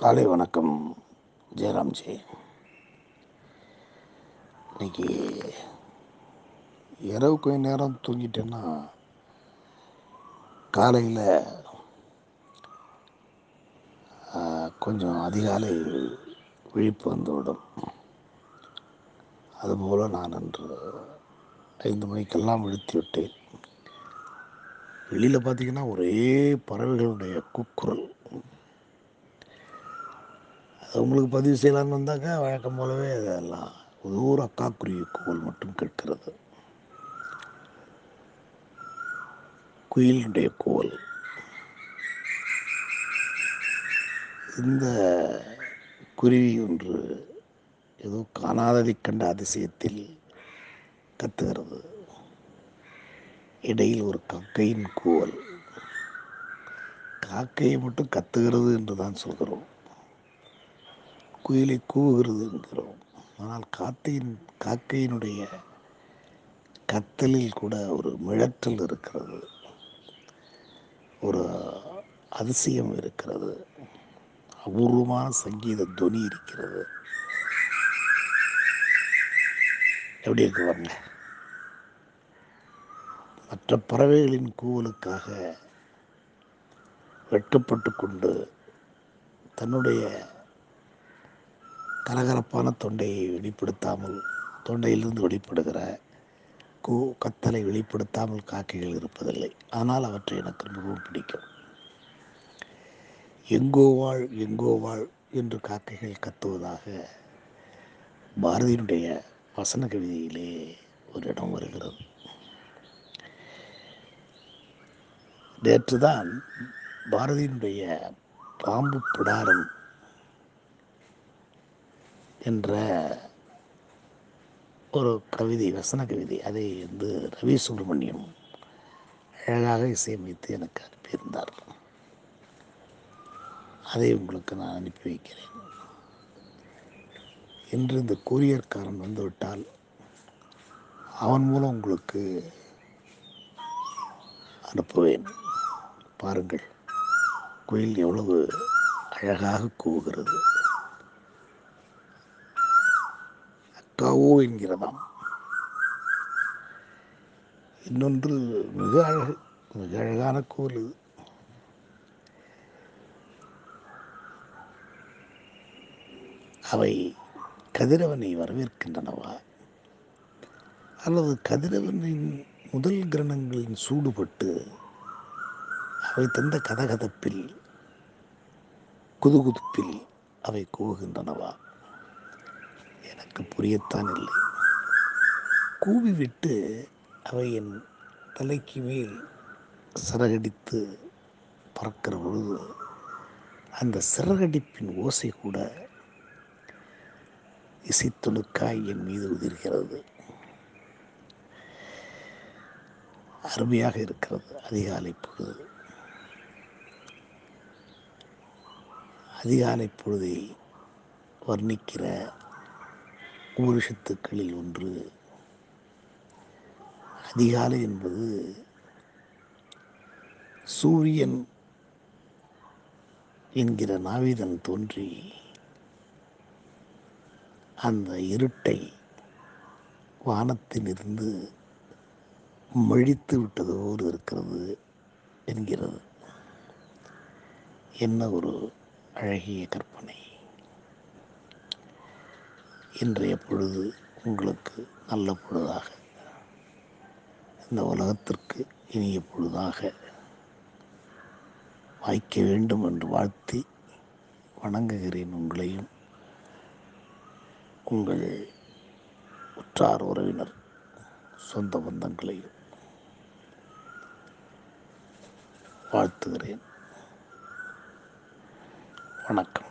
காலை வணக்கம் ஜெயராம்ஜி. இன்னைக்கு இரவு கொஞ்ச நேரம் தூங்கிட்டேன்னா காலையில் கொஞ்சம் அதிகாலை விழிப்பு வந்துவிடும். அதுபோல் நான் அன்று ஐந்து மணிக்கெல்லாம் விழுத்தி விட்டேன். வெளியில் பார்த்தீங்கன்னா ஒரே பறவைகளுடைய கூக்குரல். உங்களுக்கு பதிவு செய்யலான்னு வந்தாக்க வழக்கம் போலவே அதெல்லாம். ஒரு அக்காக்குருவி கோல் மட்டும் கேட்கிறது. குயிலுடைய கோல். இந்த குருவி ஒன்று ஏதோ காணாததை கண்ட அதிசயத்தில் கத்துகிறது. இடையில் ஒரு கக்கையின் கூவல் காக்கையை மட்டும் கத்துகிறது என்று தான் சொல்கிறோம். குயிலை கூவுகிறது என்கிறோம். ஆனால் காத்தையின் காக்கையினுடைய கத்தலில் கூட ஒரு மிழற்றல் இருக்கிறது. ஒரு அதிசயம் இருக்கிறது. அபூர்வமான சங்கீத துவனி இருக்கிறது. எப்படி இருக்கு பாருங்க. மற்ற பறவைகளின் கூவலுக்காக வெட்கப்பட்டு கொண்டு தன்னுடைய கரகரப்பான தொண்டையை வெளிப்படுத்தாமல் தொண்டையிலிருந்து வெளிப்படுகிற கூ கத்தலை வெளிப்படுத்தாமல் காக்கைகள் இருப்பதில்லை. ஆனால் அவற்றை எனக்கு மிகவும் பிடிக்கும். எங்கோ வாழ் எங்கோ வாழ் என்று காக்கைகள் கத்துவதாக பாரதியினுடைய வசன கவிதையிலே ஒரு இடம் வருகிறது. நேற்றுதான் பாரதியினுடைய பாம்பு பிடாரம் என்ற ஒரு கவிதை வசன கவிதை அதை வந்து ரவி சுப்பிரமணியம் அழகாக இசையமைத்து எனக்கு அனுப்பியிருந்தார். அதை உங்களுக்கு நான் அனுப்பி வைக்கிறேன். இன்று இந்த கூரியர்காரன் வந்துவிட்டால் அவன் மூலம் உங்களுக்கு அனுப்புவேன். பாருங்கள் குயில் எவ்வளவு அழகாக கூவுகிறது. அக்காவோ என்கிறதாம் இன்னொன்று மிக அழகு மிக அழகான கோல் இது. அவை கதிரவனை வரவேற்கின்றனவா? அல்லது கதிரவனின் முதல் கிரணங்களின் சூடுபட்டு அவை தந்த கதகதப்பில் குதுகுதுப்பில் அவை கூவுகின்றனவா? எனக்கு புரியத்தான் இல்லை கூவிவிட்டு அவை என் தலைக்கு மேல் சிறகடித்து பறக்கிற பொழுது அந்த சிறகடிப்பின் ஓசை கூட இசைத்துணுக்காய் என் மீது உதிர்கிறது. அருமையாக இருக்கிறது அதிகாலை பொழுது. அதிகாலை பொழுதை வர்ணிக்கிற உபனிஷத்துக்களில் ஒன்று. அதிகாலை என்பது சூரியன் என்கிற நாவிதன் தோன்றி அந்த இருட்டை வானத்திலிருந்து மழித்து விட்டதோடு இருக்கிறது என்கிறது. என்ன ஒரு அழகிய கற்பனை. இன்றைய பொழுது உங்களுக்கு நல்ல பொழுதாக. இந்த உலகத்திற்கு இனிய பொழுதாக வாய்க்க வேண்டும் என்று வாழ்த்தி வணங்குகிறேன் உங்களையும். உங்கள் உற்றார் உறவினர் சொந்த பந்தங்களையும் வாழ்த்துகிறேன். வணக்கம்.